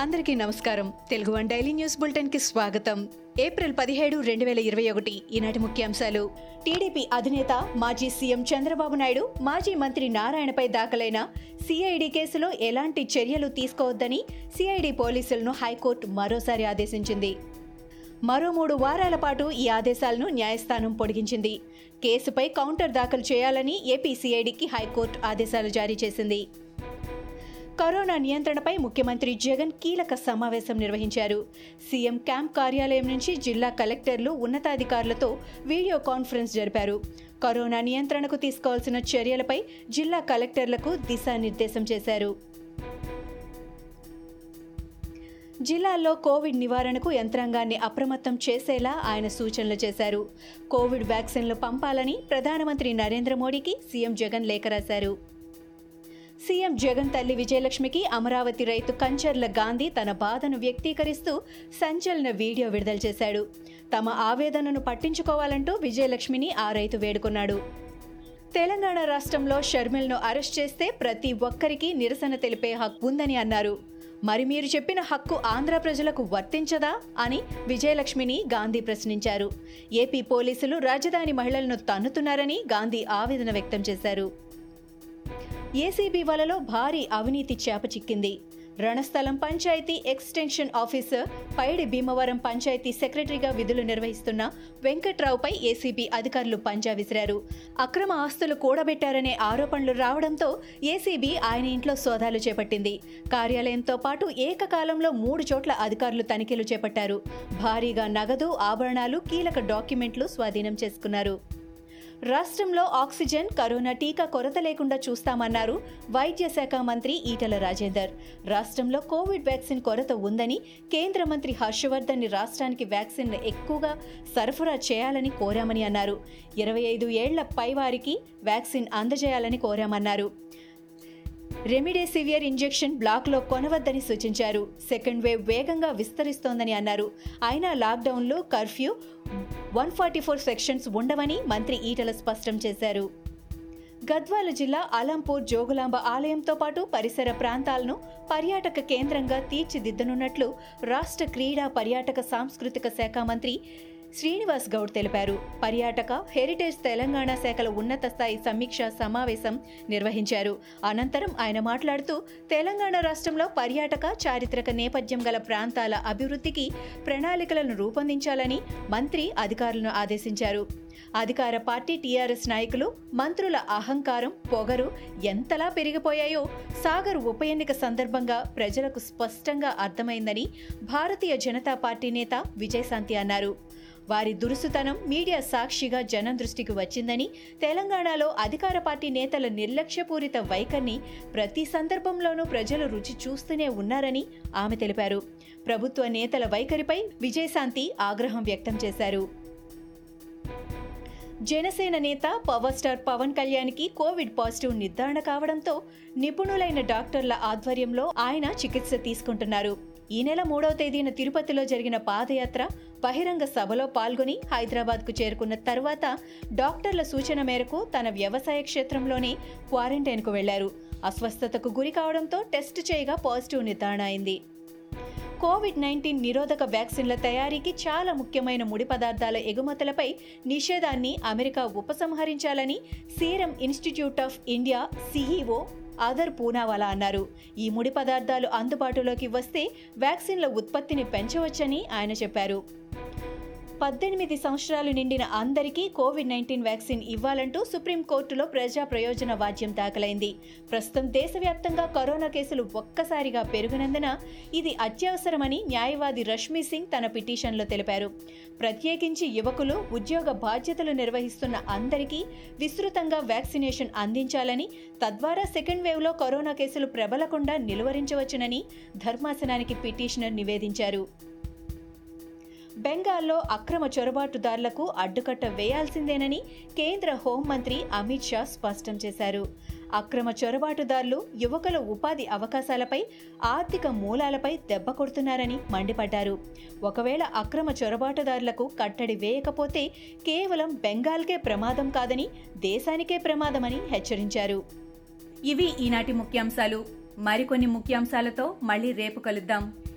అందరికీ నమస్కారం. Telugu one daily news బులెటిన్కి స్వాగతం. ఏప్రిల్ పదిహేడు రెండు వేల ఇరవై ఒకటి ఈనాటి ముఖ్యాంశాలు. టీడీపీ అధినేత మాజీ సీఎం చంద్రబాబు నాయుడు మాజీ మంత్రి నారాయణపై దాఖలైన సిఐడి కేసులో ఎలాంటి చర్యలు తీసుకోవద్దని సిఐడి పోలీసులను హైకోర్టు మరోసారి ఆదేశించింది. మరో మూడు వారాల పాటు ఈ ఆదేశాలను న్యాయస్థానం పొడిగించింది. కేసుపై కౌంటర్ దాఖలు చేయాలని ఏపీ సిఐడికి హైకోర్టు ఆదేశాలు జారీ చేసింది. కరోనా నియంత్రణపై ముఖ్యమంత్రి జగన్ కీలక సమావేశం నిర్వహించారు. సీఎం క్యాంప్ కార్యాలయం నుంచి జిల్లా కలెక్టర్లు ఉన్నతాధికారులతో వీడియో కాన్ఫరెన్స్ జరిపారు. కరోనా నియంత్రణకు తీసుకోవాల్సిన చర్యలపై జిల్లా కలెక్టర్లకు దిశానిర్దేశం చేశారు. జిల్లాల్లో కోవిడ్ నివారణకు యంత్రాంగాన్ని అప్రమత్తం చేసేలా ఆయన సూచనలు చేశారు. కోవిడ్ వ్యాక్సిన్లు పంపాలని ప్రధానమంత్రి నరేంద్ర మోడీకి సీఎం జగన్ లేఖ రాశారు. సీఎం జగన్ తల్లి విజయలక్ష్మికి అమరావతి రైతు కంచర్ల గాంధీ తన బాధను వ్యక్తీకరిస్తూ సంచలన వీడియో విడుదల చేశాడు. తమ ఆవేదనను పట్టించుకోవాలంటూ విజయలక్ష్మిని ఆ రైతు వేడుకున్నాడు. తెలంగాణ రాష్ట్రంలో షర్మిల్ను అరెస్ట్ చేస్తే ప్రతి ఒక్కరికి నిరసన తెలిపే హక్కు ఉందని అన్నారు. మరి మీరు చెప్పిన హక్కు ఆంధ్ర ప్రజలకు వర్తించదా అని విజయలక్ష్మిని గాంధీ ప్రశ్నించారు. ఏపీ పోలీసులు రాజధాని మహిళలను తన్నుతున్నారని గాంధీ ఆవేదన వ్యక్తం చేశారు. ఏసీబీ వలలో భారీ అవినీతి చేప చిక్కింది రణస్థలం పంచాయతీ ఎక్స్టెన్షన్ ఆఫీసర్ పైడి భీమవరం పంచాయతీ సెక్రటరీగా విధులు నిర్వహిస్తున్న వెంకట్రావుపై ఏసీబీ అధికారులు పంజా విసిరారు. అక్రమ ఆస్తులు కూడబెట్టారనే ఆరోపణలు రావడంతో ఏసీబీ ఆయన ఇంట్లో సోదాలు చేపట్టింది. కార్యాలయంతో పాటు ఏకకాలంలో మూడు చోట్ల అధికారులు తనిఖీలు చేపట్టారు. భారీగా నగదు ఆభరణాలు కీలక డాక్యుమెంట్లు స్వాధీనం చేసుకున్నారు. రాష్ట్రంలో ఆక్సిజన్ కరోనా టీకా కొరత లేకుండా చూస్తామన్నారు వైద్య శాఖ మంత్రి ఈటల రాజేందర్. రాష్ట్రంలో కోవిడ్ వ్యాక్సిన్ కొరత ఉందని కేంద్ర మంత్రి హర్షవర్ధన్ రాష్ట్రానికి వ్యాక్సిన్ ఎక్కువగా సరఫరా చేయాలని కోరామని అన్నారు. ఇరవై ఐదు ఏళ్ళ పైవారికి వ్యాక్సిన్ అందజేయాలని కోరామన్నారు. రెమిడెసివియర్ ఇంజెక్షన్ బ్లాక్లో కొనవద్దని సూచించారు. సెకండ్ వేవ్ వేగంగా విస్తరిస్తోందని అన్నారు. అయినా లాక్డౌన్లో curfew one forty four sections ఉండవని మంత్రి ఈటల స్పష్టం చేశారు. గద్వాల జిల్లా అలంపూర్ జోగులాంబ ఆలయంతో పాటు పరిసర ప్రాంతాలను పర్యాటక కేంద్రంగా తీర్చిదిద్దనున్నట్లు రాష్ట్ర క్రీడా పర్యాటక సాంస్కృతిక శాఖ మంత్రి శ్రీనివాస్ గౌడ్ తెలిపారు. పర్యాటక హెరిటేజ్ తెలంగాణ శాఖల ఉన్నత స్థాయి సమీక్ష సమావేశం నిర్వహించారు. అనంతరం ఆయన మాట్లాడుతూ తెలంగాణ రాష్ట్రంలో పర్యాటక చారిత్రక నేపథ్యం గల ప్రాంతాల అభివృద్ధికి ప్రణాళికలను రూపొందించాలని మంత్రి అధికారులను ఆదేశించారు. అధికార పార్టీ టీఆర్ఎస్ నాయకులు మంత్రుల అహంకారం పొగరు ఎంతలా పెరిగిపోయాయో సాగర్ ఉప ఎన్నిక సందర్భంగా ప్రజలకు స్పష్టంగా అర్థమైందని భారతీయ జనతా పార్టీ నేత విజయశాంతి అన్నారు. వారి దురుసుతనం మీడియా సాక్షిగా జనం దృష్టికి వచ్చిందని తెలంగాణలో అధికార పార్టీ నేతల నిర్లక్ష్యపూరిత వైఖరిని ప్రతి సందర్భంలోనూ ప్రజలు రుచి చూస్తూనే ఉన్నారని ఆమె తెలిపారు. ప్రభుత్వ నేతల వైఖరిపై విజయశాంతి ఆగ్రహం వ్యక్తం చేశారు. జనసేన నేత పవర్ స్టార్ పవన్ కళ్యాణ్కి కోవిడ్ పాజిటివ్ నిర్ధారణ కావడంతో నిపుణులైన డాక్టర్ల ఆధ్వర్యంలో ఆయన చికిత్స తీసుకుంటున్నారు. ఈ నెల మూడవ తేదీన తిరుపతిలో జరిగిన పాదయాత్ర బహిరంగ సభలో పాల్గొని హైదరాబాద్కు చేరుకున్న తర్వాత డాక్టర్ల సూచన మేరకు తన వ్యవసాయ క్షేత్రంలోనే క్వారంటైన్కు వెళ్ళారు. అస్వస్థతకు గురి కావడంతో టెస్ట్ చేయగా పాజిటివ్ నిర్ధారణ అయింది. కోవిడ్ నైన్టీన్ నిరోధక వ్యాక్సిన్ల తయారీకి చాలా ముఖ్యమైన ముడి పదార్థాల ఎగుమతులపై నిషేధాన్ని America ఉపసంహరించాలని serum institute of India CEO Adar Poonawalla అన్నారు. ఈ ముడి పదార్థాలు అందుబాటులోకి వస్తే వ్యాక్సిన్ల ఉత్పత్తిని పెంచవచ్చని ఆయన చెప్పారు. పద్దెనిమిది సంవత్సరాలు నిండిన అందరికీ కోవిడ్ నైన్టీన్ వ్యాక్సిన్ ఇవ్వాలంటూ సుప్రీంకోర్టులో ప్రజా ప్రయోజన వాద్యం దాఖలైంది. ప్రస్తుతం దేశవ్యాప్తంగా కరోనా కేసులు ఒక్కసారిగా పెరిగినందున ఇది అత్యవసరమని న్యాయవాది రష్మీ సింగ్ తన పిటిషన్లో తెలిపారు. ప్రత్యేకించి యువకులు ఉద్యోగ బాధ్యతలు నిర్వహిస్తున్న అందరికీ విస్తృతంగా వ్యాక్సినేషన్ అందించాలని తద్వారా సెకండ్ వేవ్లో కరోనా కేసులు ప్రబలకుండా నిలువరించవచ్చునని ధర్మాసనానికి పిటిషనర్ నివేదించారు. బెంగాల్లో అక్రమ చొరబాటుదారులకు అడ్డుకట్ట వేయాల్సిందేనని కేంద్ర హోంమంత్రి అమిత్ షా స్పష్టం చేశారు. అక్రమ చొరబాటుదారులు యువకుల ఉపాధి అవకాశాలపై ఆర్థిక మూలాలపై దెబ్బ కొడుతున్నారని మండిపడ్డారు. ఒకవేళ అక్రమ చొరబాటుదారులకు కట్టడి వేయకపోతే కేవలం బెంగాల్కే ప్రమాదం కాదని దేశానికే ప్రమాదమని హెచ్చరించారు. ఇవి ఈనాటి ముఖ్యాంశాలు. మరికొన్ని ముఖ్యాంశాలతో మళ్ళీ రేపు కలుద్దాం.